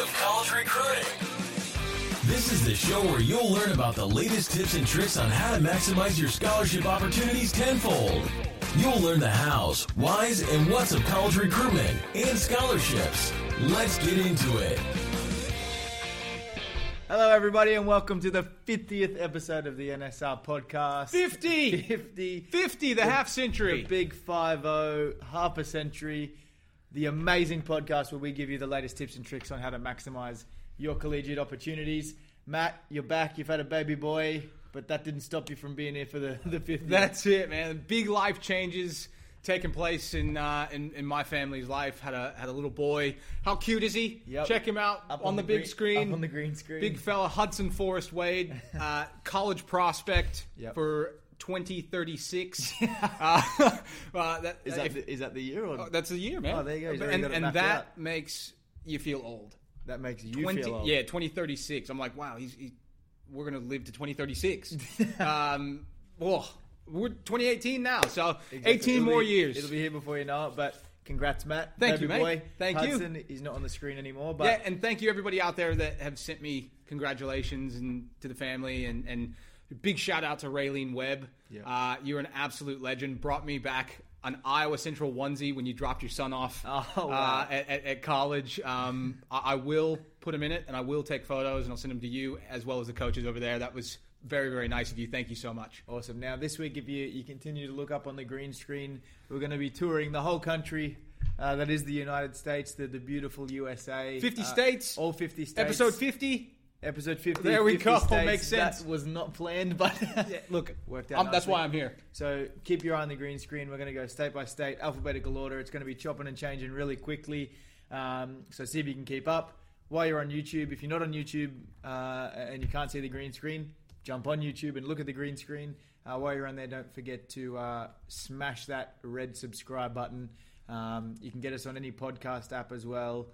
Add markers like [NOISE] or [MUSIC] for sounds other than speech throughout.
of college recruiting. This is the show where you'll learn about the latest tips and tricks on how to maximize your scholarship opportunities tenfold. You'll learn the hows, whys, and whats of college recruitment and scholarships. Let's get into it. Hello, everybody, and welcome to the 50th episode of the NSR podcast. 50! 50. 50, the, half century. The big 5 half a century. The amazing podcast where we give you the latest tips and tricks on how to maximize your collegiate opportunities. Matt, you're back. You've had a baby boy, but that didn't stop you from being here for the, the 50th. That's it, man. Big life changes taking place in, uh, in in my family's life. Had a had a little boy. How cute is he? Yep. Check him out Up on, the, big green- screen. Up on the green screen. Big fella, Hudson Forrest Wade, [LAUGHS] uh, college prospect Yep. for 2036. [LAUGHS] uh, uh, that, Is that, if- the, is that the year? Or oh, that's the year, man. Oh, there you go. And, and that makes you feel old. that makes you 20, feel old. Yeah, 2036. I'm like, wow, he's, we're gonna live to 2036. [LAUGHS] um, we're 2018 now, so Exactly. 18 It'll more be- years. It'll be here before you know it, but congrats, Matt. Thank Baby you, mate. boy. Thank you. Hudson, He's not on the screen anymore, but yeah, and thank you everybody out there that have sent me congratulations and to the family and and big shout out to Raylene Webb. Yeah. Uh, you're an absolute legend. Brought me back an Iowa Central onesie when you dropped your son off Oh, uh, at, at, at college. Um, I, I will put him in it and I will take photos and I'll send them to you as well as the coaches over there. That was very very nice of you. Thank you so much. Awesome. Now, this week, if you, you continue to look up on the green screen, we're going to be touring the whole country. Uh, that is the United States, the, the beautiful USA. 50 Uh, states. All 50 states. Episode 50. Episode 50. There we 50 go. [LAUGHS] states. Makes sense. That was not planned, but [LAUGHS] Look, worked out. um, that's why I'm here. So keep your eye on the green screen. We're going to go state by state, alphabetical order. It's going to be chopping and changing really quickly. Um, so see if you can keep up. While you're on YouTube, if you're not on YouTube uh, and you can't see the green screen, jump on YouTube and look at the green screen. Uh, while you're on there, don't forget to uh, smash that red subscribe button. Um, you can get us on any podcast app as well.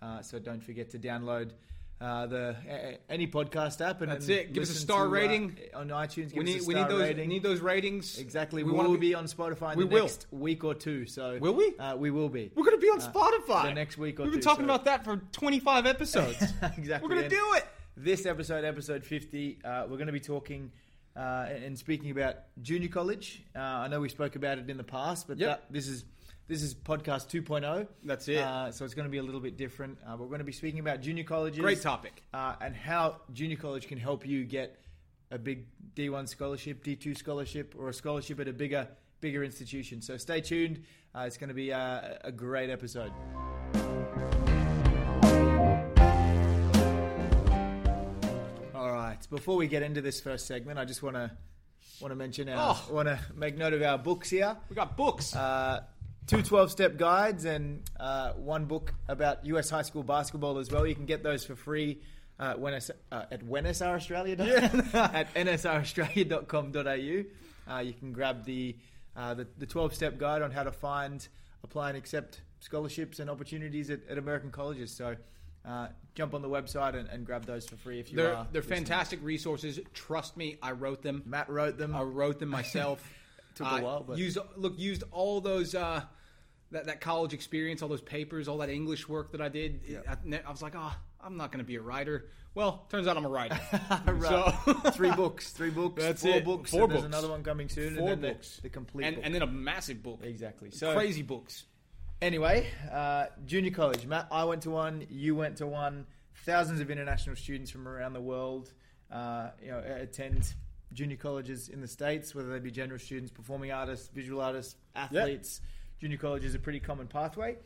Uh, so don't forget to download uh, the a- any podcast app and That's it. Give us a star to, uh, rating. on iTunes. Give We us need a we star need those rating. need those ratings. Exactly. We, we will be on Spotify in We the will. next week or two. So Will we? Uh, we will be. We're going to be on Uh, Spotify the next week or We've been two, talking so- about that for 25 episodes. [LAUGHS] exactly. We're going to do it. This episode, episode fifty, uh, we're going to be talking uh, and speaking about junior college. Uh, I know we spoke about it in the past, but Yep. that, this is this is podcast 2.0. That's it. Uh, so it's going to be a little bit different. Uh, we're going to be speaking about junior colleges. Great topic. uh, and how junior college can help you get a big D1 scholarship, D2 scholarship, or a scholarship at a bigger bigger institution. So stay tuned. Uh, it's going to be uh, a great episode. All right. Before we get into this first segment, I just want to want to mention our Oh. want to make note of our books here. We got books. Uh, two 12 step guides and uh, one book about US high school basketball as well. You can get those for free uh, when it's, uh, at wnsraustralia. [LAUGHS] at nsraustralia.com.au. Uh, you can grab the, uh, the, the 12 step guide on how to find, apply, and accept scholarships and opportunities at, at American colleges. So uh, jump on the website and, and grab those for free if you they're are. they're listening. fantastic resources. Trust me, I wrote them. Matt wrote them. I wrote them myself. [LAUGHS] Took a while, but- used look used all those uh, that that college experience, all those papers, all that English work that I did. I, I was like, oh, I'm not going to be a writer. Well, turns out I'm a writer. [LAUGHS] Right. So three books, three books, That's four it. books. Four and there's books. another one coming soon. Four and then books. The, the complete and book. and then a massive book. exactly. So Crazy books. Anyway, uh, junior college. Matt, I went to one. You went to one. Thousands of international students from around the world, uh, you know, attend junior colleges in the states, whether they be general students, performing artists, visual artists, athletes. Junior college is a pretty common pathway.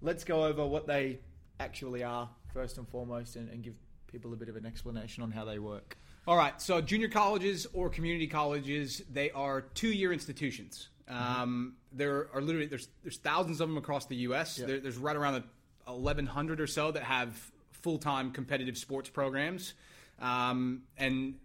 Let's go over what they actually are first and foremost, and, and give people a bit of an explanation on how they work. All right. So junior colleges or community colleges, they are two-year institutions. Um, there are literally there's there's thousands of them across the U.S. Yeah. There, there's right around 1,100 or so that have full-time competitive sports programs, um, and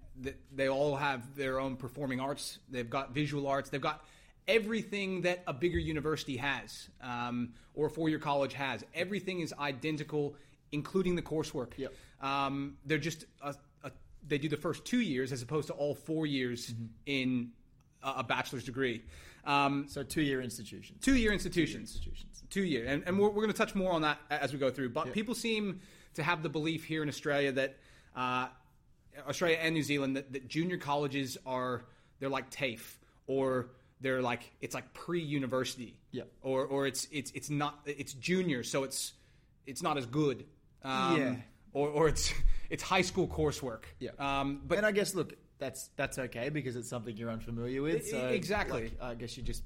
they all have their own performing arts. They've got visual arts. They've got everything that a bigger university has um, or a four-year college has. Everything is identical, including the coursework. Yep. Um, they're just a, a, they do the first two years as opposed to all four years Mm-hmm. in a, a bachelor's degree. Um, So two year institutions. two year institutions. institutions. Two year. And, and we're, we're going to touch more on that as we go through. But people seem to have the belief here in Australia that uh, Australia and New Zealand that, that junior colleges are they're like TAFE or they're like it's like pre university. Yeah. Or or it's it's it's not it's junior, so it's it's not as good. Um, Yeah. Or, or it's it's high school coursework. Yeah. Um, but and I guess look, that's that's okay because it's something you're unfamiliar with. So exactly. like, I guess you just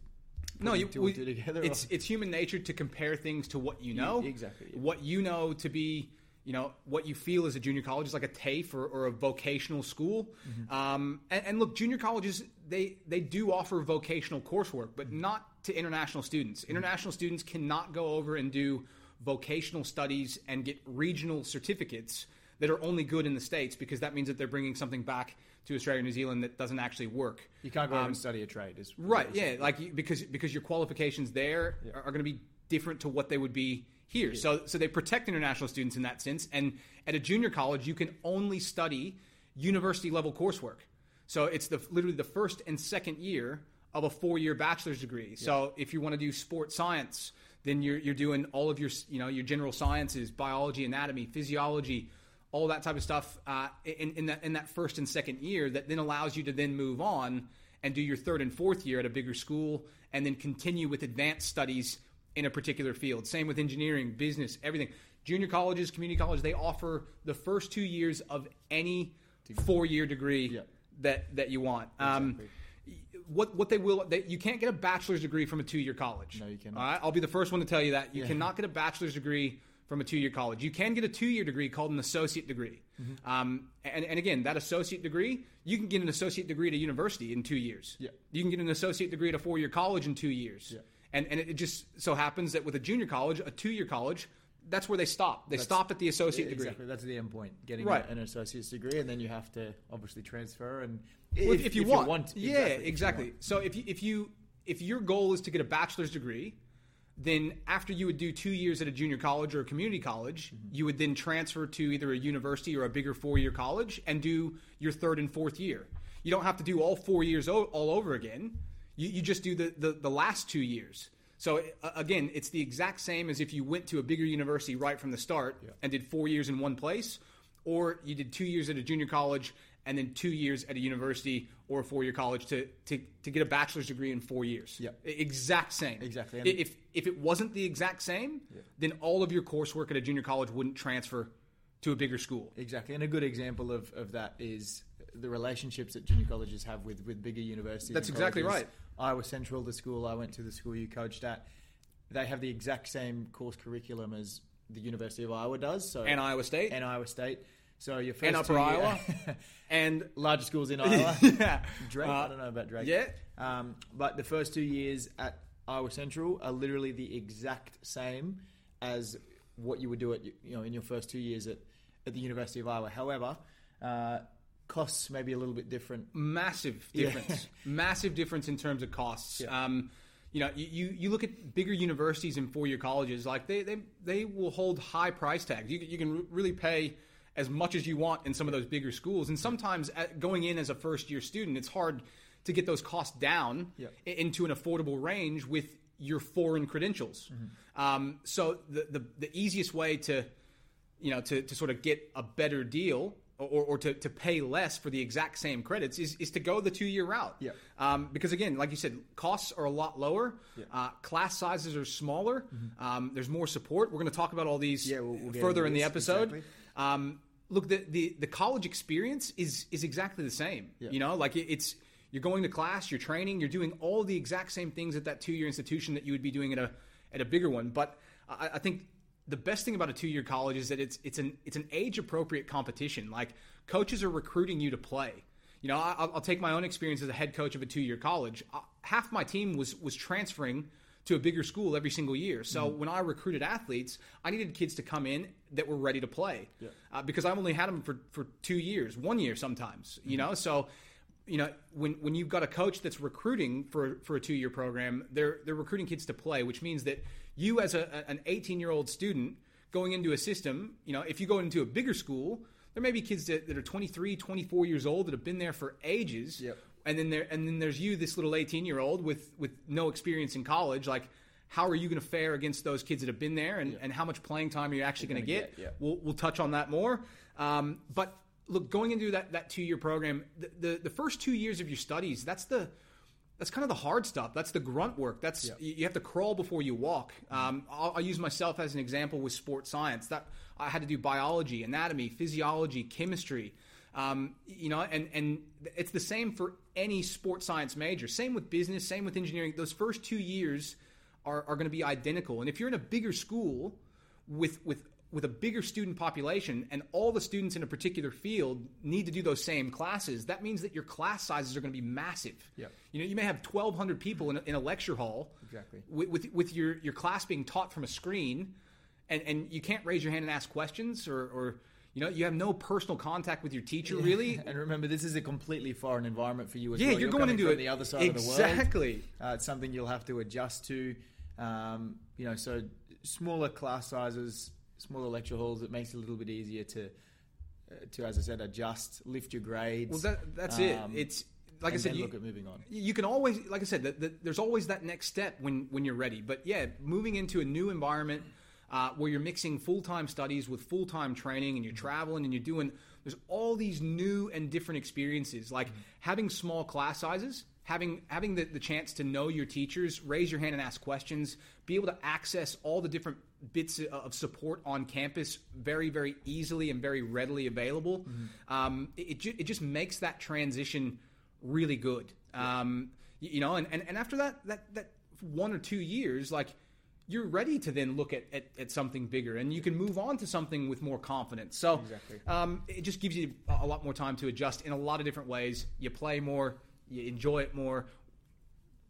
no, you, two we- together. It's or- it's human nature to compare things to what you know. exactly, yeah. What you know to be, you know, what you feel as a junior college is like a TAFE or, or a vocational school. Mm-hmm. Um, and, and look, junior colleges they they do offer vocational coursework, but Mm-hmm. not to international students. International students cannot go over and do vocational studies and get regional certificates that are only good in the states because that means that they're bringing something back to Australia and New Zealand that doesn't actually work. you can't go over Um, and study a trade. Is Right. Yeah. Like because because your qualifications there are, are going to be different to what they would be here. So so they protect international students in that sense. And at a junior college, you can only study university level coursework. So it's the literally the first and second year of a four year bachelor's degree. So if you want to do sports science, then you're you're doing all of your you know your general sciences, biology, anatomy, physiology. All that type of stuff uh, in, in that in that first and second year that then allows you to then move on and do your third and fourth year at a bigger school and then continue with advanced studies in a particular field. Same with engineering, business, everything. Junior colleges, community colleges, they offer the first two years of any four year degree Yeah. that, that you want. Um, what what they will they, you can't get a bachelor's degree from a two year college. No, you cannot. All right, I'll be the first one to tell you that you cannot get a bachelor's degree from a two year college. You can get a two year degree called an associate degree. Mm-hmm. Um, and, and again, that associate degree, you can get an associate degree at a university in two years. Yeah. You can get an associate degree at a four year college in two years. Yeah. And and it just so happens that with a junior college, a two year college, that's where they stop. They stop at the associate degree. Exactly. That's the end point. Getting Right. an associate's degree, and then you have to obviously transfer. And Well, if, you, want, yeah, if you exactly. want. So if you if you if your goal is to get a bachelor's degree, then after you would do two years at a junior college or a community college, Mm-hmm. you would then transfer to either a university or a bigger four year college and do your third and fourth year. You don't have to do all four years o- all over again. You, you just do the, the, the last two years. So uh, again, it's the exact same as if you went to a bigger university right from the start and did four years in one place, or you did two years at a junior college and then two years at a university or a four-year college to, to, to get a bachelor's degree in four years. Yeah. Exact same. Exactly. And- If if it wasn't the exact same, then all of your coursework at a junior college wouldn't transfer to a bigger school. Exactly. And a good example of, of that is the relationships that junior colleges have with, with bigger universities. That's exactly right. Iowa Central, the school I went to, the school you coached at, they have the exact same course curriculum as the University of Iowa does. So And Iowa State and Iowa State. So your first and Upper Iowa [LAUGHS] and larger schools in [LAUGHS] Iowa. yeah. Drake, Uh, I don't know about Drake. yeah. Um, but the first two years at Iowa Central are literally the exact same as what you would do at you know in your first two years at, at the University of Iowa. However, uh, costs may be a little bit different. massive Yeah. difference. [LAUGHS] massive difference in terms of costs. Yeah. Um, you know, you, you, look at bigger universities and four year colleges, like they, they, they will hold high price tags. You, can- you can really pay as much as you want in some of those bigger schools. And sometimes at, going in as a first year student, it's hard to get those costs down Yeah. into an affordable range with your foreign credentials. Mm-hmm. Um, so the, the, the easiest way to, you know, to, to sort of get a better deal or, or to, to pay less for the exact same credits is, is to go the two year route. Yeah. Um, because again, like you said, costs are a lot lower. Uh, class sizes are smaller. Um, there's more support. We're going to talk about all these Mm-hmm. Yeah, we'll- we'll further in the episode. exactly. Um, look, the, the the college experience is is exactly the same. Yeah. You know, like it, it's you're going to class, you're training, you're doing all the exact same things at that two year institution that you would be doing at a at a bigger one. But I, I think the best thing about a two year college is that it's it's an it's an age appropriate competition. Like coaches are recruiting you to play. You know, I, I'll I'll take my own experience as a head coach of a two year college. Uh, Half my team was was transferring to a bigger school every single year. So when I recruited athletes, I needed kids to come in that were ready to play uh, because I've only had them for, for two years, one year sometimes, you know? So, you know, when, when you've got a coach that's recruiting for, for a two year program, they're, they're recruiting kids to play, which means that you as a, an 18 year old student going into a system, you know, if you go into a bigger school, there may be kids that, that are 23, 24 years old that have been there for ages. Yep. and then there and then there's you, this little 18 year old with with no experience in college. Like, how are you going to fare against those kids that have been there, and, and how much playing time are you actually going to get? get, yeah. We'll we'll touch on that more. Um, but look, going into that that two year program, the, the the first two years of your studies, that's the that's kind of the hard stuff. That's the grunt work. That's you you have to crawl before you walk. Um, I'll, I'll use myself as an example with sports science. That I had to do biology, anatomy, physiology, chemistry. Um, you know, and and it's the same for any sports science major. Same with business. Same with engineering. Those first two years are, are going to be identical. And if you're in a bigger school with with with a bigger student population and all the students in a particular field need to do those same classes, that means that your class sizes are going to be massive. Yep. You know, you may have 1,200 people in a, in a lecture hall. Exactly. With, with, with your, your class being taught from a screen, and, and you can't raise your hand and ask questions, or, or you know, you have no personal contact with your teacher, really. [LAUGHS] And remember, this is a completely foreign environment for you as Yeah, well. you're going coming into it- the other side of the world. Exactly. Uh, it's something you'll have to adjust to. Um, you know, so smaller class sizes, smaller lecture halls. It makes it a little bit easier to, uh, to as I said, adjust, lift your grades. Well, that, that's um, it. It's like I said, you, look at moving on. you can always, like I said, that that there's always that next step when when you're ready. But yeah, moving into a new environment uh, where you're mixing full time studies with full time training, and you're traveling and you're doing. There's all these new and different experiences, like having small class sizes. Having, having the, the chance to know your teachers, raise your hand and ask questions, be able to access all the different bits of support on campus very, very easily and very readily available. Um, it, it, just makes that transition really good. Um, y- you know, and, and, and after that, that, that one or two years, like you're ready to then look at, at, at something bigger and you can move on to something with more confidence. So Exactly. um, it just gives you a lot more time to adjust in a lot of different ways. You play more, you enjoy it more,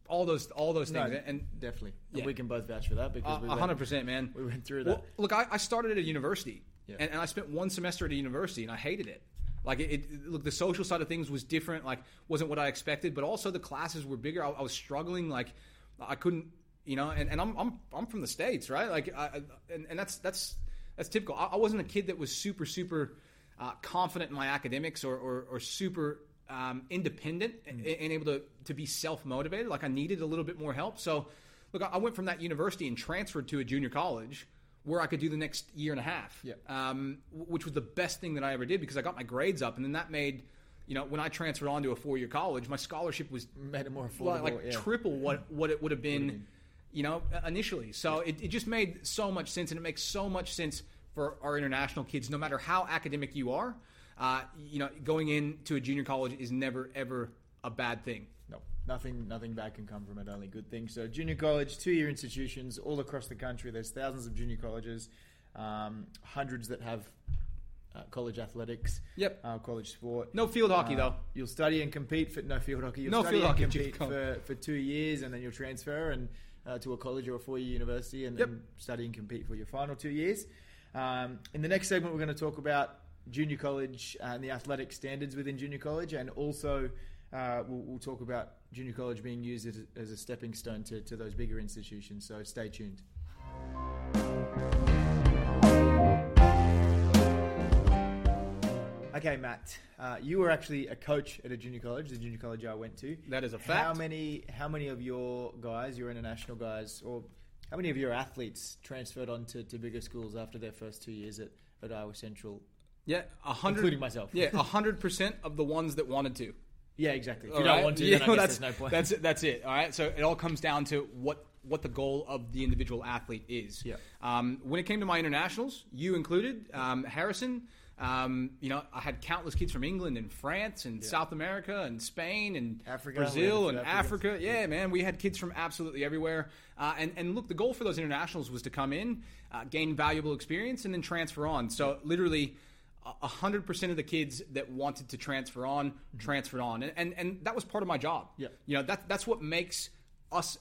all those, all those No, things. and definitely, Yeah. we can both vouch for that because we hundred percent, man. we went through Well, that. look, I, I started at a university, Yeah. and, and I spent one semester at a university, and I hated it. Like it, it, look, the social side of things was different. Like, wasn't what I expected, but also the classes were bigger. I, I was struggling. Like, I couldn't, you know. And, and I'm, I'm, I'm from the states, right? Like, I, I- and, and that's that's that's typical. I, I wasn't a kid that was super, super uh, confident in my academics or, or, or super um, independent and, and able to, to be self motivated. Like I needed a little bit more help. So, look, I went from that university and transferred to a junior college where I could do the next year and a half. Yeah. Um, which was the best thing that I ever did because I got my grades up, and then that made, you know, when I transferred on to a four year college, my scholarship was made it more affordable. like, yeah. triple what what it would have been, you know, initially. So it, it just made so much sense, and it makes so much sense for our international kids, no matter how academic you are. Uh, you know, going into a junior college is never ever a bad thing. No, nothing, nothing bad can come from it. Only good things. So, junior college, two-year institutions all across the country. There's thousands of junior colleges, um, hundreds that have uh, college athletics. Yep. Uh, college sport. No field hockey Uh, though. You'll study and compete for no field hockey. You'll No study field and hockey, compete for, for two years, and then you'll transfer and uh, to a college or a four-year university, and Yep. then study and compete for your final two years. Um, in the next segment, we're going to talk about junior college and the athletic standards within junior college, and also uh, we'll, we'll talk about junior college being used as, as a stepping stone to, to those bigger institutions. So stay tuned. Okay, Matt, uh, you were actually a coach at a junior college, the junior college I went to. That is a fact. How many? How many of your guys, your international guys, or how many of your athletes transferred on to, to bigger schools after their first two years at, at Iowa Central, Yeah, a hundred, including myself? Yeah, a hundred percent of the ones that wanted to. yeah, exactly. If All you don't right? want to, [LAUGHS] Yeah, then I guess that's, there's no point. That's it. That's it. All right. So it all comes down to what what the goal of the individual athlete is. Yeah. Um, when it came to my internationals, you included um, Harrison. Um, you know, I had countless kids from England and France and South America and Spain and Africa, we had a Brazil and Africans. Africa. Yeah, man, we had kids from absolutely everywhere. Uh, and and look, the goal for those internationals was to come in, uh, gain valuable experience, and then transfer on. So literally a hundred percent of the kids that wanted to transfer on transferred on, and, and and that was part of my job. Yeah. you know that that's what makes us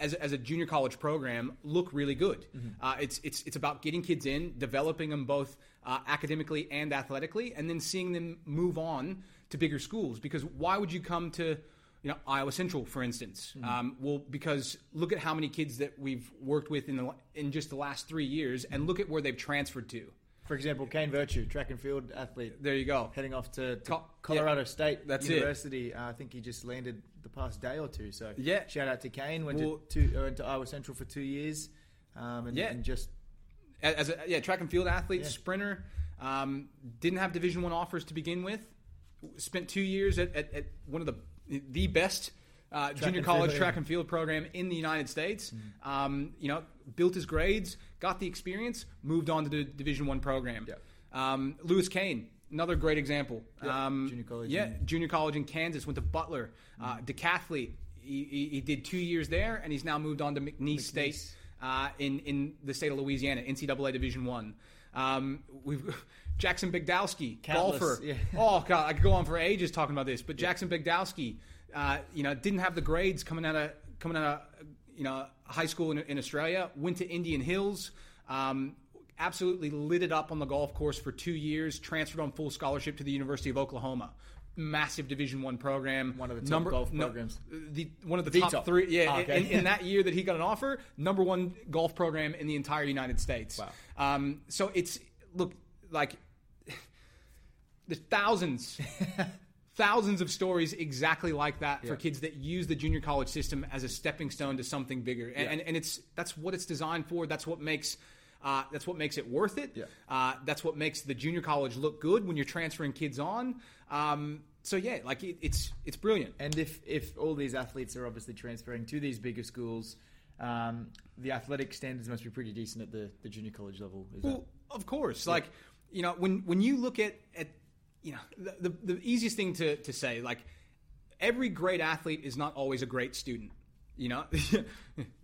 as, as a junior college program look really good. Uh, it's it's it's about getting kids in, developing them both uh, academically and athletically, and then seeing them move on to bigger schools. Because why would you come to you know Iowa Central, for instance? Um, well, because look at how many kids that we've worked with in the in just the last three years, and look at where they've transferred to. For example, Kane Virtue, track and field athlete, There you go. heading off to, to Co- Colorado yeah, State that's it. University. Uh, I think he just landed the past day or two. So Yeah. shout out to Kane. Went Well- to, two, uh, went to Iowa Central for two years, um, and, Yeah. and just as a yeah track and field athlete, Yeah. sprinter. Um, didn't have Division One offers to begin with. Spent two years at, at, at one of the the best uh, junior college field, track yeah. and field program in the United States. Um, you know, built his grades, got the experience, moved on to the Division One program. Yeah. Um, Lewis Kane, another great example. Yeah, Um, junior college Yeah, in- junior college in Kansas. Went to Butler, uh, decathlete. He, he, he did two years there, and he's now moved on to McNeese, State uh, in in the state of Louisiana, NCAA Division One. Um, we've [LAUGHS] Jackson Bigdowski, Countless, golfer. yeah. [LAUGHS] Oh god, I could go on for ages talking about this. But Jackson Bigdowski, uh, you know, didn't have the grades coming out of coming out of you know high school in, in Australia. Went to Indian Hills. Um, absolutely lit it up on the golf course for two years. Transferred on full scholarship to the University of Oklahoma. Massive Division One program. One of the top golf programs. The one of the, The top, top. three. Yeah, Ah, okay. in, in [LAUGHS] that year that he got an offer, number one golf program in the entire United States. Wow. Um, so it's look like [SIGHS] there's thousands, [LAUGHS] thousands of stories exactly like that for kids that use the junior college system as a stepping stone to something bigger, and, Yeah. and, and it's that's what it's designed for. That's what makes. Uh, that's what makes it worth it. Yeah. Uh, that's what makes the junior college look good when you're transferring kids on. Um, so yeah, like it, it's it's brilliant. And if if all these athletes are obviously transferring to these bigger schools, um, the athletic standards must be pretty decent at the, the junior college level. Is Well, of course. Like, you know, when when you look at at you know the the, the easiest thing to to say like every great athlete is not always a great student. You know. [LAUGHS]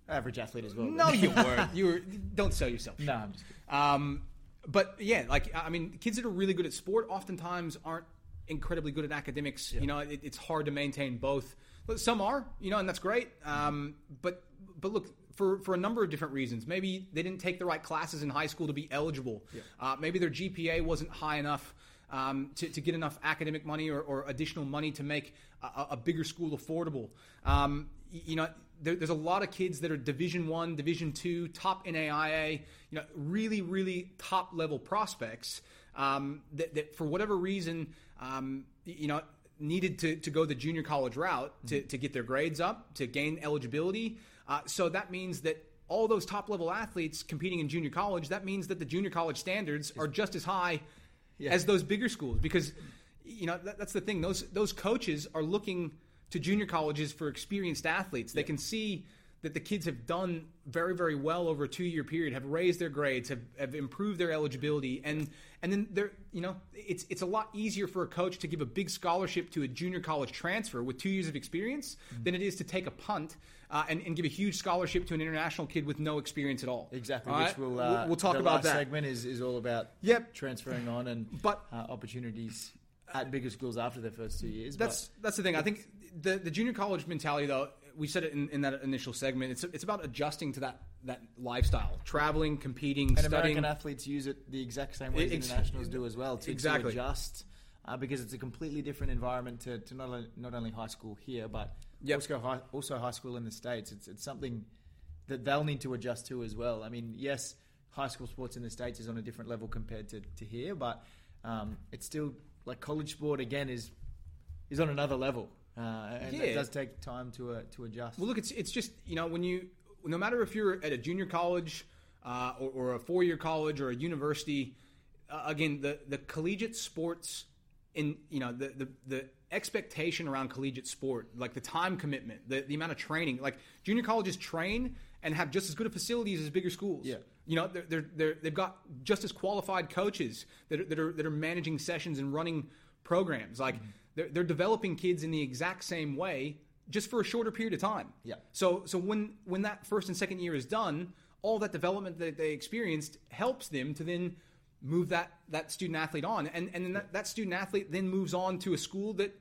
average athlete as well? no, you [LAUGHS] weren't. You were. Don't sell yourself. no, I'm just kidding. Um, but yeah, like I mean, kids that are really good at sport oftentimes aren't incredibly good at academics. You know, it, it's hard to maintain both. Some are, you know, and that's great. Um, but but look, for for a number of different reasons, maybe they didn't take the right classes in high school to be eligible. Uh, maybe their GPA wasn't high enough. Um, to, to get enough academic money or, or additional money to make a, a bigger school affordable, um, you know, there, there's a lot of kids that are Division One, Division Two, top NAIA, you know, really, really top level prospects um, that, that, for whatever reason, um, you know, needed to, to go the junior college route to, to get their grades up, to gain eligibility. Uh, so that means that all those top level athletes competing in junior college, that means that the junior college standards are just as high as those bigger schools because you know that, that's the thing. Those those coaches are looking to junior colleges for experienced athletes. They can see that the kids have done very very well over a two year period have raised their grades have, have improved their eligibility and and then they're you know it's it's a lot easier for a coach to give a big scholarship to a junior college transfer with two years of experience than it is to take a punt uh, and, and give a huge scholarship to an international kid with no experience at all Exactly, All which right? we'll, We'll- uh, we'll talk the about that segment is, is all about Yep. transferring on and But- uh, opportunities at bigger schools after their first two years. That's that's the thing. I think the the junior college mentality, though, we said it in, in that initial segment. It's it's about adjusting to that that lifestyle, traveling, competing, and studying. American athletes use it the exact same way as Ex- internationals do as well to, exactly. to adjust uh, because it's a completely different environment to, to not, only, not only high school here but Yep. also, high, also high school in the States. It's, it's something that they'll need to adjust to as well. I mean, yes, high school sports in the States is on a different level compared to, to here, but um, it's still like college sport again is is on another level. Uh, and Yeah. it does take time to uh, to adjust. Well, look, it's it's just you know when you no matter if you're at a junior college uh, or, or a four year college or a university, uh, again the the collegiate sports in you know the the the expectation around collegiate sport, like the time commitment, the the amount of training, like junior colleges train and have just as good of facilities as bigger schools. Yeah. You know, they're, they're, they're, they've got just as qualified coaches that are, that are, that are managing sessions and running programs. Like, they're, they're developing kids in the exact same way, just for a shorter period of time. Yeah. So, so when, when that first and second year is done, all that development that they experienced helps them to then move that, that student athlete on. And, and then that, that student athlete then moves on to a school that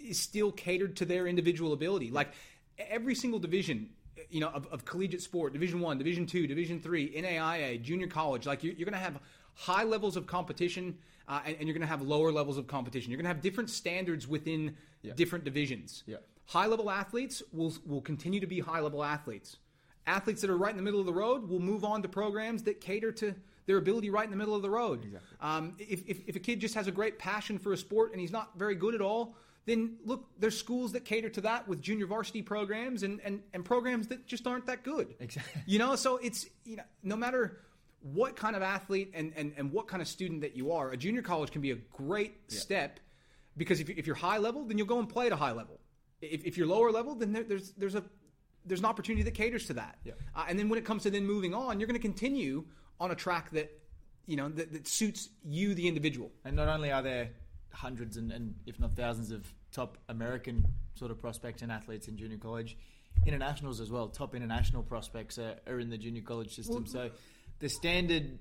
is still catered to their individual ability. Like every single division, you know, of, of collegiate sport, Division One, Division Two, Division Three, NAIA, junior college, like you're, you're going to have high levels of competition, uh, and, and you're going to have lower levels of competition. You're going to have different standards within different divisions. Yeah. High level athletes will will continue to be high level athletes. Athletes that are right in the middle of the road will move on to programs that cater to their ability right in the middle of the road. Um, if, if, if a kid just has a great passion for a sport and he's not very good at all, then look, there's schools that cater to that with junior varsity programs and, and, and programs that just aren't that good. Exactly. You know, so it's, you know, no matter what kind of athlete and, and, and what kind of student that you are, a junior college can be a great step because if, if you're high level, then you'll go and play at a high level. If, if you're lower level, then there, there's, there's a, there's an opportunity that caters to that. Yeah. Uh, and then when it comes to then moving on, you're going to continue on a track that, you know, that, that suits you, the individual. And not only are there hundreds and, and if not thousands of top American sort of prospects and athletes in junior college, internationals as well. Top international prospects are, are in the junior college system. so the standard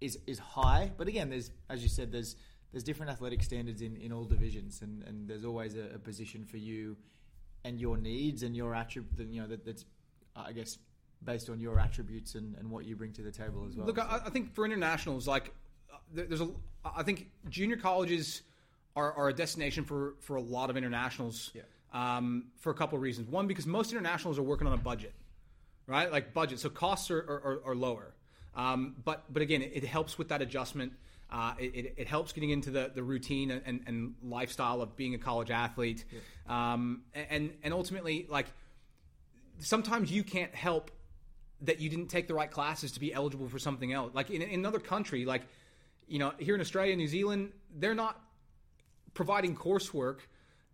is is high, but again, there's as you said, there's there's different athletic standards in, in all divisions, and, and there's always a, a position for you and your needs and your attribute. You know that, that's I guess based on your attributes and, and what you bring to the table as well. Look, I, I think for internationals, like there's a, I think junior colleges are, are a destination for for a lot of internationals. Yeah. Um, for a couple of reasons. One, because most internationals are working on a budget, right? Like budget, so costs are, are, are lower. Um, but but again, it, it helps with that adjustment. Uh, it, it, helps getting into the, the routine and, and lifestyle of being a college athlete. Um, and and ultimately, like sometimes you can't help that you didn't take the right classes to be eligible for something else. Like in, in another country, like you know, here in Australia, New Zealand, they're not providing coursework.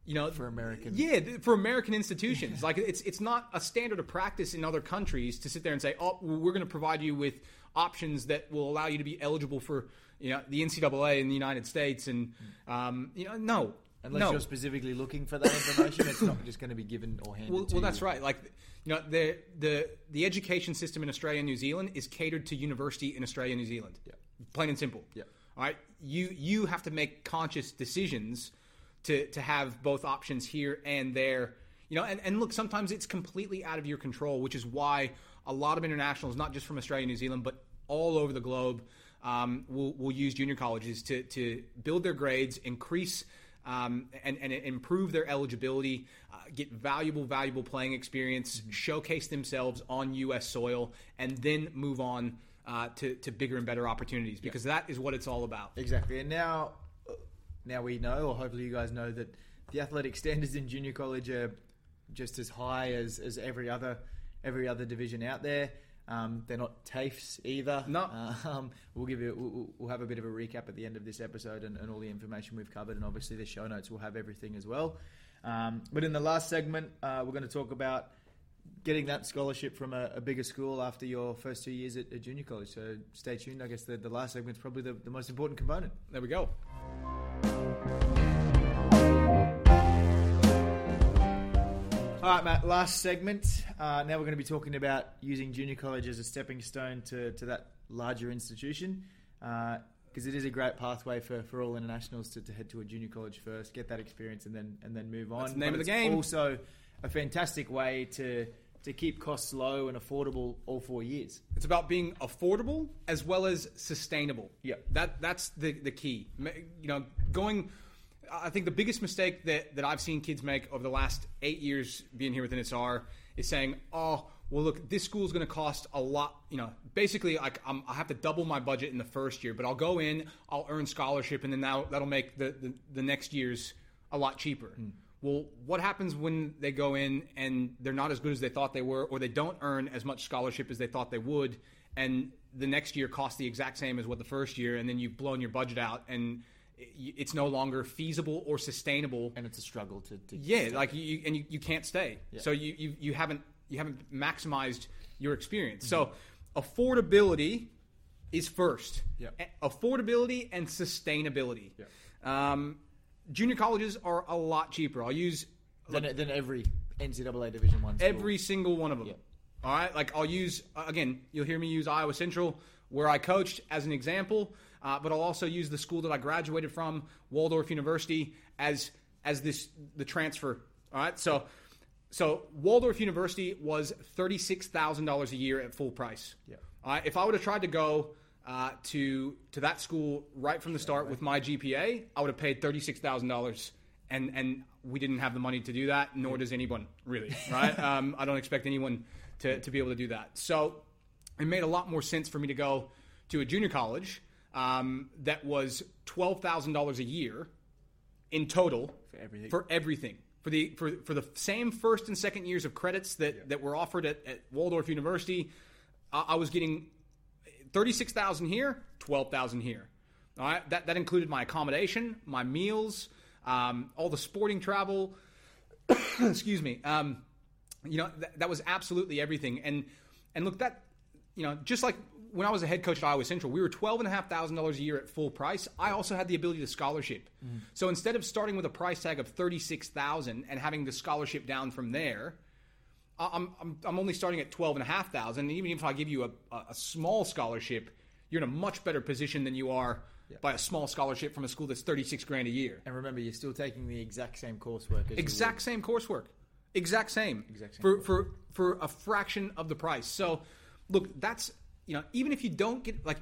You know, For American- yeah, for American institutions. Like it's it's not a standard of practice in other countries to sit there and say, oh, we're going to provide you with options that will allow you to be eligible for you know the NCAA in the United States, and um, you know, no. Unless no. you're specifically looking for that information, it's not just going to be given or handed Well, well you. that's right. Like you know, the the the education system in Australia and New Zealand is catered to university in Australia and New Zealand. Yeah. Plain and simple. Yeah. All right. You you have to make conscious decisions to to have both options here and there. You know, and, and look, sometimes it's completely out of your control, which is why a lot of internationals, not just from Australia and New Zealand, but all over the globe, um, will, will use junior colleges to, to build their grades, increase um, and, and improve their eligibility, uh, get valuable, valuable playing experience, showcase themselves on U.S. soil, and then move on uh, to, to bigger and better opportunities because that is what it's all about. Exactly. And now, now we know, or hopefully you guys know, that the athletic [LAUGHS] standards in junior college are just as high as, as every other every other division out there. Um, they're not TAFEs either. No. [LAUGHS] Um, we'll give you. We'll, we'll have a bit of a recap at the end of this episode and, and all the information we've covered, and obviously the show notes will have everything as well. Um, but in the last segment, uh, we're going to talk about getting that scholarship from a, a bigger school after your first two years at, at junior college. So stay tuned. I guess the, the last segment's probably the, the most important component. There we go. All right, Matt. Last segment. Uh, now we're going to be talking about using junior college as a stepping stone to, to that larger institution, because it is a great pathway for, for all internationals to, to head to a junior college first, get that experience, and then and then move on. The name But of the game. Also, a fantastic way to to keep costs low and affordable all four years. It's about being affordable as well as sustainable. Yeah. That that's the the key. You know, going. I think the biggest mistake that, that I've seen kids make over the last eight years being here with NSR is saying, "Oh, well, look, this school is going to cost a lot." You know, basically, like I'm, I have to double my budget in the first year, but I'll go in, I'll earn scholarship, and then now that'll make the, the, the next year's a lot cheaper. Mm. Well, what happens when they go in and they're not as good as they thought they were, or they don't earn as much scholarship as they thought they would, and the next year costs the exact same as what the first year, and then you've blown your budget out, and it's no longer feasible or sustainable. And it's a struggle to, to Yeah, like you, and you, you can't stay. So you, you you haven't you haven't maximized your experience. So affordability is first. Yeah. Affordability and sustainability. Um, junior colleges are a lot cheaper. I'll use than, than every NCAA Division One. every single one of them. Yeah. All right, like I'll use uh, again. You'll hear me use Iowa Central, where I coached, as an example. Uh, but I'll also use the school that I graduated from, Waldorf University, as as this the transfer. All right, so so Waldorf University was thirty six thousand dollars a year at full price. Yeah. All right, if I would have tried to go uh, to to that school right from the start with my GPA, I would have paid thirty six thousand dollars, and and we didn't have the money to do that, nor does anyone really. Right? [LAUGHS] um, I don't expect anyone to to be able to do that. So it made a lot more sense for me to go to a junior college um, that was twelve thousand dollars a year in total For everything. For everything. For the for, for the same first and second years of credits that, that were offered at, at Waldorf University, I, I was getting thirty six thousand here, twelve thousand here. All right, that that included my accommodation, my meals, um, all the sporting travel. [COUGHS] excuse me. Um, you know that, that was absolutely everything. And and look that you know just like when I was a head coach at Iowa Central, we were twelve and a half thousand dollars a year at full price. I also had the ability to scholarship. Mm-hmm. So instead of starting with a price tag of thirty six thousand and having the scholarship down from there, I'm, I'm I'm only starting at twelve and a half thousand. And even if I give you a, a, small scholarship, you're in a much better position than you are by a small scholarship from a school that's thirty six grand a year. And remember, you're still taking the exact same coursework. As Exact same coursework. Exact same. Exact same for, for for a fraction of the price. So, look, that's you know, even if you don't get like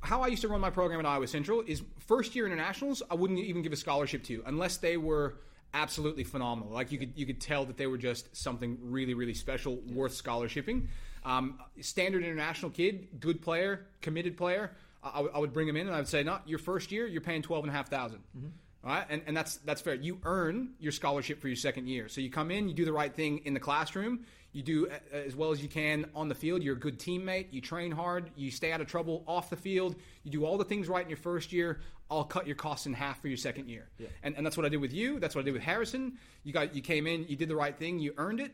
how I used to run my program at Iowa Central is first year internationals, I wouldn't even give a scholarship to unless they were absolutely phenomenal. Like you could you could tell that they were just something really really special, worth scholarshiping. Um, standard international kid, good player, committed player. I, I would- would bring him in and I would say, no, your first year, you're paying twelve and a half thousand. Mm-hmm. All right, and, and that's that's fair. You earn your scholarship for your second year. So you come in, you do the right thing in the classroom, you do a- as well as you can on the field. You're a good teammate. You train hard. You stay out of trouble off the field. You do all the things right in your first year. I'll cut your costs in half for your second year. And, and that's what I did with you. That's what I did with Harrison. You got you came in, you did the right thing, you earned it.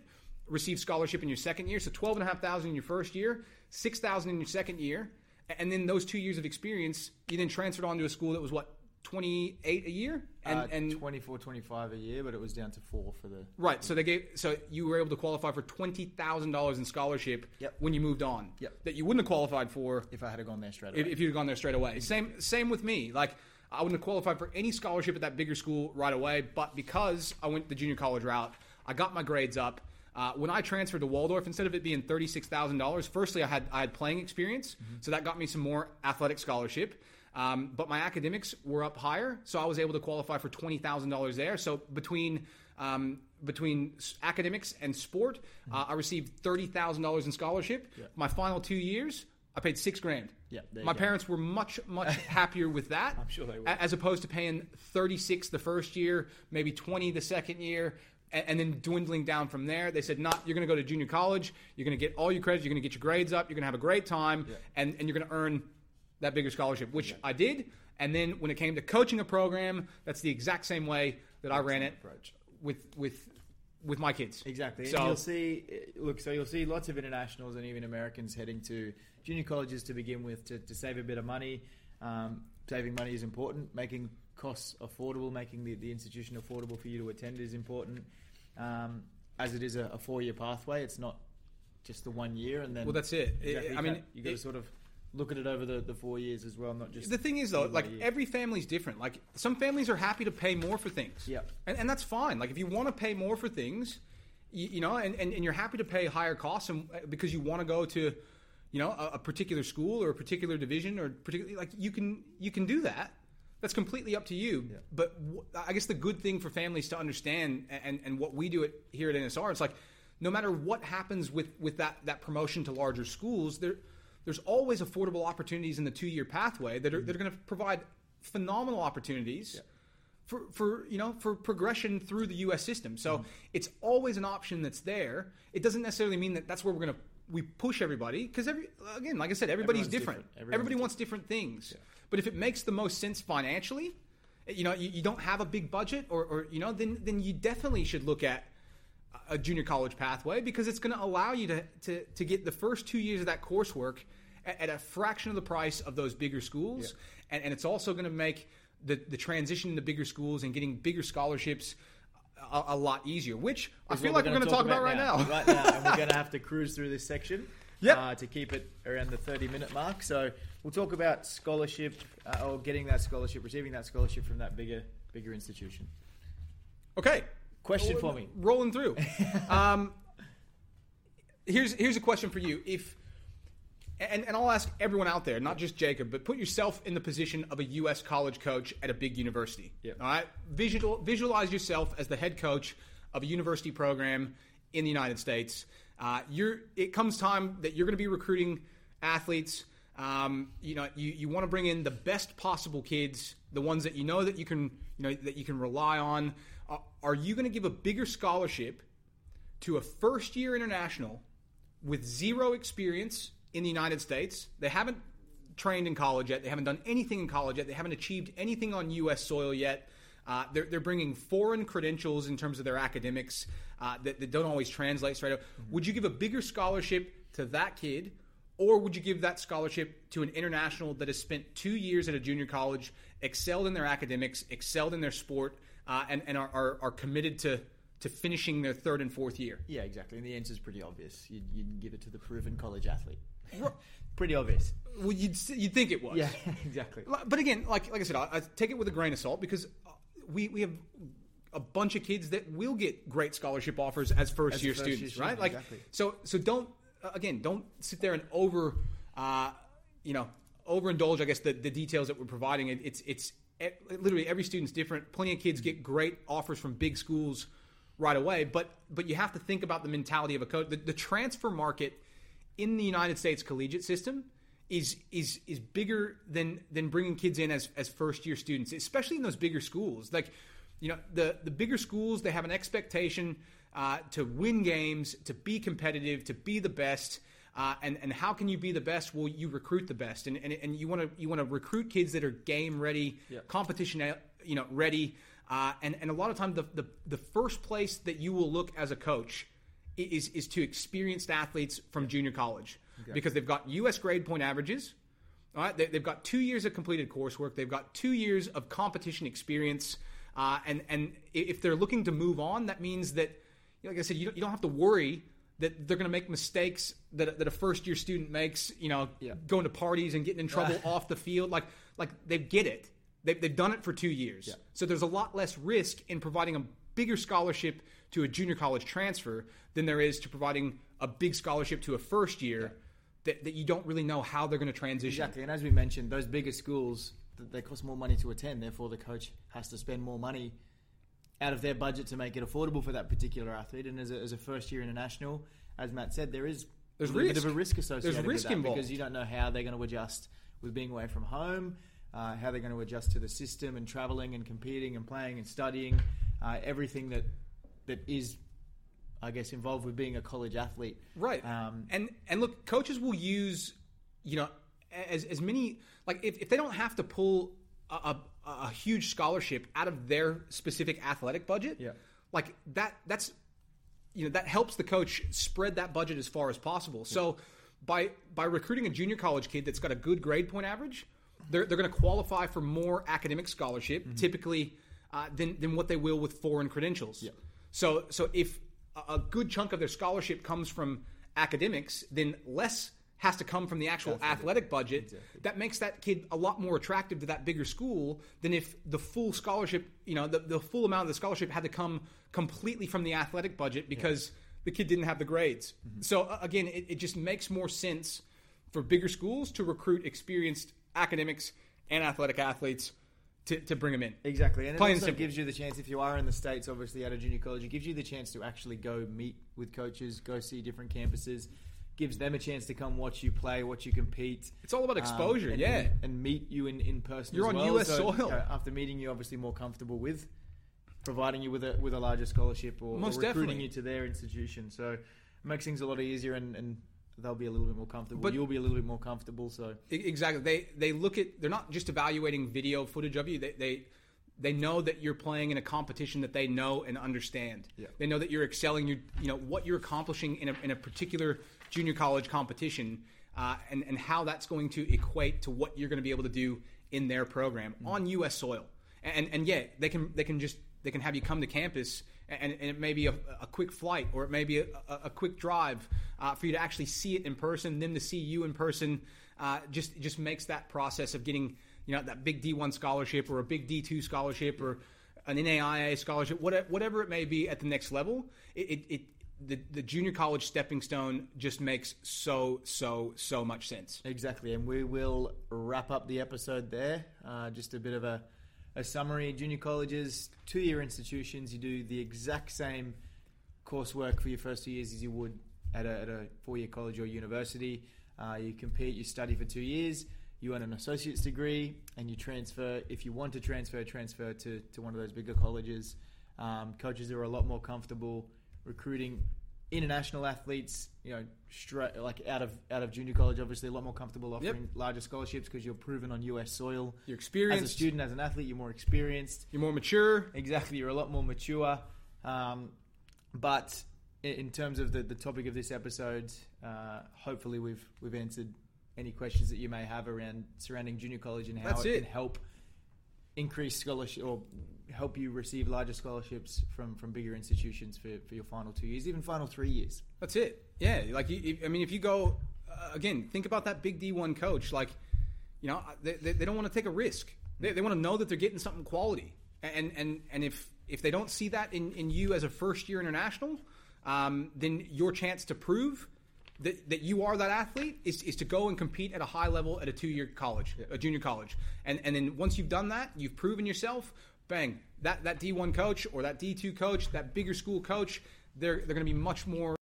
Received scholarship in your second year, so twelve and a half thousand in your first year, six thousand in your second year, and then those two years of experience, you then transferred on to a school that was what twenty eight a year, and uh, and 24, 25 a year, but it was down to four for the. Right. So they gave. So you were able to qualify for twenty thousand dollars in scholarship Yep. when you moved on. Yep. That you wouldn't have qualified for If I had gone there straight away. if, if you'd gone there straight away. Same. Same with me. Like I wouldn't have qualified for any scholarship at that bigger school right away. But because I went the junior college route, I got my grades up. Uh, when I transferred to Waldorf, instead of it being thirty six thousand dollars, firstly I had I had playing experience, so that got me some more athletic scholarship. Um, but my academics were up higher, so I was able to qualify for twenty thousand dollars there. So between um, between academics and sport, uh, I received thirty thousand dollars in scholarship. My final two years, I paid six grand. Yeah, my go. parents were much much [LAUGHS] happier with that. I'm sure they were. As opposed to paying thirty six the first year, maybe twenty the second year. And then dwindling down from there, they said, "Not, you're going to go to junior college. You're going to get all your credits. You're going to get your grades up. You're going to have a great time, and, and you're going to earn that bigger scholarship, which I did. And then when it came to coaching a program, that's the exact same way that I ran it approach. with with with my kids. Exactly. So and you'll see, uh, look, so you'll see lots of internationals and even Americans heading to junior colleges to begin with to, to save a bit of money. Um, saving money is important. Making costs affordable, making the, the institution affordable for you to attend is important. Um, as it is a, a four year pathway, it's not just the one year and then. Well, that's it. Exactly, I mean, you got to sort of look at it over the, the four years as well, not just the thing is though, like every family's different. Like some families are happy to pay more for things. Yeah, And, and that's fine. Like if you want to pay more for things, you, you know, and, and, and you're happy to pay higher costs and, uh, because you want to go to, you know, a, a particular school or a particular division or particularly like you can you can do that. That's completely up to you. But w- I guess the good thing for families to understand and, and what we do it here at NSR, it's like no matter what happens with, with that, that promotion to larger schools, there there's always affordable opportunities in the two year pathway that are, that are going to provide phenomenal opportunities for, for you know for progression through the U.S. system. So mm-hmm. it's always an option that's there. It doesn't necessarily mean that that's where we're going to we push everybody because every again, like I said, everybody's Everyone's different. different. Everyone's Everybody wants different things. But if it makes the most sense financially, you know, you, you don't have a big budget, or, or you know, then then you definitely should look at a junior college pathway because it's going to allow you to, to, to get the first two years of that coursework at, a fraction of the price of those bigger schools. And, and it's also going to make the, the transition to bigger schools and getting bigger scholarships a, a lot easier, which I feel like we're going to talk about, right now. right now, and we're [LAUGHS] going to have to cruise through this section. Yep. Uh, to keep it around the 30 minute mark. So we'll talk about scholarship uh, or getting that scholarship, receiving that scholarship from that bigger bigger institution. Okay. Question Roll- for me. Rolling through. [LAUGHS] um, here's here's a question for you. If and, and I'll ask everyone out there, not just Jacob, but put yourself in the position of a U.S. college coach at a big university. Yep. All right. Visual, visualize yourself as the head coach of a university program in the United States. Uh, you're. It comes time that you're going to be recruiting athletes. Um, you know, you, you want to bring in the best possible kids, the ones that you know that you can, you know, that you can rely on. Uh, are you going to give a bigger scholarship to a first year international with zero experience in the United States? They haven't trained in college yet. They haven't done anything in college yet. They haven't achieved anything on U.S. soil yet. Uh, they're, they're bringing foreign credentials in terms of their academics uh, that, that, don't always translate straight up. Mm-hmm. Would you give a bigger scholarship to that kid or would you give that scholarship to an international that has spent two years at a junior college, excelled in their academics, excelled in their sport, uh, and, and are, are, are, committed to, to finishing their third and fourth year? Yeah, exactly. And the answer is pretty obvious. You'd, you'd give it to the proven college athlete. [LAUGHS] pretty obvious. Well, you'd, you'd think it was. Yeah, [LAUGHS] exactly. But again, like, like I said, I, I take it with a grain of salt because uh, we, we have a bunch of kids that will get great scholarship offers as first as year first students, year right? Like, exactly. so so don't uh, again, don't sit there and over, uh, you know, overindulge. I guess the, the details that we're providing. It, it's it's it, literally every student's different. Plenty of kids get great offers from big schools right away, but but you have to think about the mentality of a coach. The, the transfer market in the United States collegiate system is is is bigger than than bringing kids in as as first year students, especially in those bigger schools. Like, you know, the the bigger schools they have an expectation uh, to win games, to be competitive, to be the best. Uh, and and how can you be the best? Well, you recruit the best, and and, and you want to you want to recruit kids that are game ready, yeah. competition you know ready, uh, and and a lot of times the, the the first place that you will look as a coach is is to experienced athletes from yeah. junior college okay. because they've got U.S. grade point averages. All right, they, have got two years of completed coursework. They've got two years of competition experience, uh, and and if they're looking to move on, that means that like I said, you don't, you don't have to worry that they're going to make mistakes that, that a first year student makes, you know, yeah. going to parties and getting in trouble [LAUGHS] off the field. Like, like they get it. They've, they've done it for two years. Yeah. So there's a lot less risk in providing a bigger scholarship to a junior college transfer than there is to providing a big scholarship to a first year yeah. that, that you don't really know how they're going to transition. Exactly. And as we mentioned, those bigger schools, they cost more money to attend. Therefore, the coach has to spend more money out of their budget to make it affordable for that particular athlete. And as a, as a first year international, as Matt said, there is there's a risk. bit of a risk associated There's risk with that involved. because you don't know how they're going to adjust with being away from home, uh, how they're going to adjust to the system and traveling and competing and playing and studying, uh, everything that that is. I guess involved with being a college athlete, right? Um, and and look, coaches will use, you know, as as many like if, if they don't have to pull a, a, a huge scholarship out of their specific athletic budget, yeah. like that that's you know that helps the coach spread that budget as far as possible. Yeah. So by by recruiting a junior college kid that's got a good grade point average, they're they're going to qualify for more academic scholarship mm-hmm. typically uh, than than what they will with foreign credentials. Yeah. So so if a good chunk of their scholarship comes from academics, then less has to come from the actual athletic, athletic budget. Exactly. That makes that kid a lot more attractive to that bigger school than if the full scholarship, you know, the, the full amount of the scholarship had to come completely from the athletic budget because yeah. the kid didn't have the grades. Mm-hmm. So uh, again, it, it just makes more sense for bigger schools to recruit experienced academics and athletic athletes to, to bring them in. Exactly. And it Plain also gives you the chance, if you are in the States, obviously at a junior college, it gives you the chance to actually go meet with coaches, go see different campuses, gives them a chance to come watch you play, watch you compete. It's all about um, exposure, um, and, yeah, and, and, meet you in, in person. You're on well. US so, soil. after meeting you, obviously more comfortable with providing you with a with a larger scholarship or, or recruiting definitely. you to their institution. So it makes things a lot easier, and, and they'll be a little bit more comfortable. But you'll be a little bit more comfortable. So exactly, they they look at they're not just evaluating video footage of you. They they they know that you're playing in a competition that they know and understand. Yeah. They know that you're excelling. You you know what you're accomplishing in a in a particular junior college competition uh, and, and how that's going to equate to what you're going to be able to do in their program mm-hmm. on U.S. soil. And, and yeah, they can they can just they can have you come to campus and, and it may be a, a, quick flight or it may be a, a quick drive uh, for you to actually see it in person, them to see you in person. Uh, just just makes that process of getting you know that big D1 scholarship or a big D2 scholarship or an NAIA scholarship, whatever, whatever it may be at the next level, it, it, the, the junior college stepping stone just makes so so so much sense exactly and we will wrap up the episode there uh, just a bit of a, a summary junior colleges two year institutions you do the exact same coursework for your first two years as you would at a, at a four year college or university Uh, you compete, you study for two years, you earn an associate's degree, and you transfer. If you want to transfer, transfer to, to one of those bigger colleges. Um, coaches are a lot more comfortable recruiting international athletes. You know, straight like out of out of junior college, obviously a lot more comfortable offering larger scholarships because you're proven on US soil. You're As a student, as an athlete, you're more experienced. You're more mature. Exactly, you're a lot more mature. Um, but in terms of the, the topic of this episode, uh, hopefully we've we've answered any questions that you may have around surrounding junior college and how That's it, it. can help increase scholarship or help you receive larger scholarships from, from bigger institutions for, for your final two years, even final three years. That's it. Yeah, like if- I mean, if you go uh, again, think about that big D one coach. Like, you know, they, they, they don't want to take a risk. They, they want to know that they're getting something quality. And and and if if they don't see that in, in you as a first year international, um, then your chance to prove that, that you are that athlete is, is to go and compete at a high level at a two year college, a junior college. And and then once you've done that, you've proven yourself. Bang! That that D one coach or that D two coach, that bigger school coach, they're they're going to be much more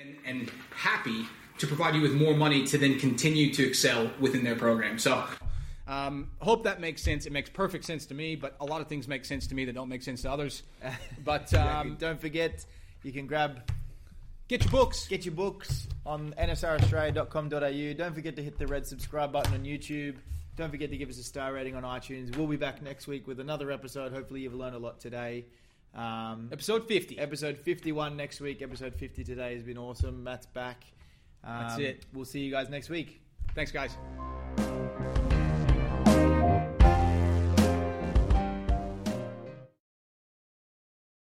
and, and happy to provide you with more money to then continue to excel within their program. So, um, hope that makes sense. It makes perfect sense to me, but a lot of things make sense to me that don't make sense to others. [LAUGHS] But um, don't forget, you can grab get your books. Get your books on nsraustralia.com.au. Don't forget to hit the red subscribe button on YouTube. Don't forget to give us a star rating on iTunes. We'll be back next week with another episode. Hopefully, you've learned a lot today. Um, Episode 50. episode 51 next week. Episode 50 today has been awesome. Matt's back. Um, That's it. We'll see you guys next week. Thanks, guys.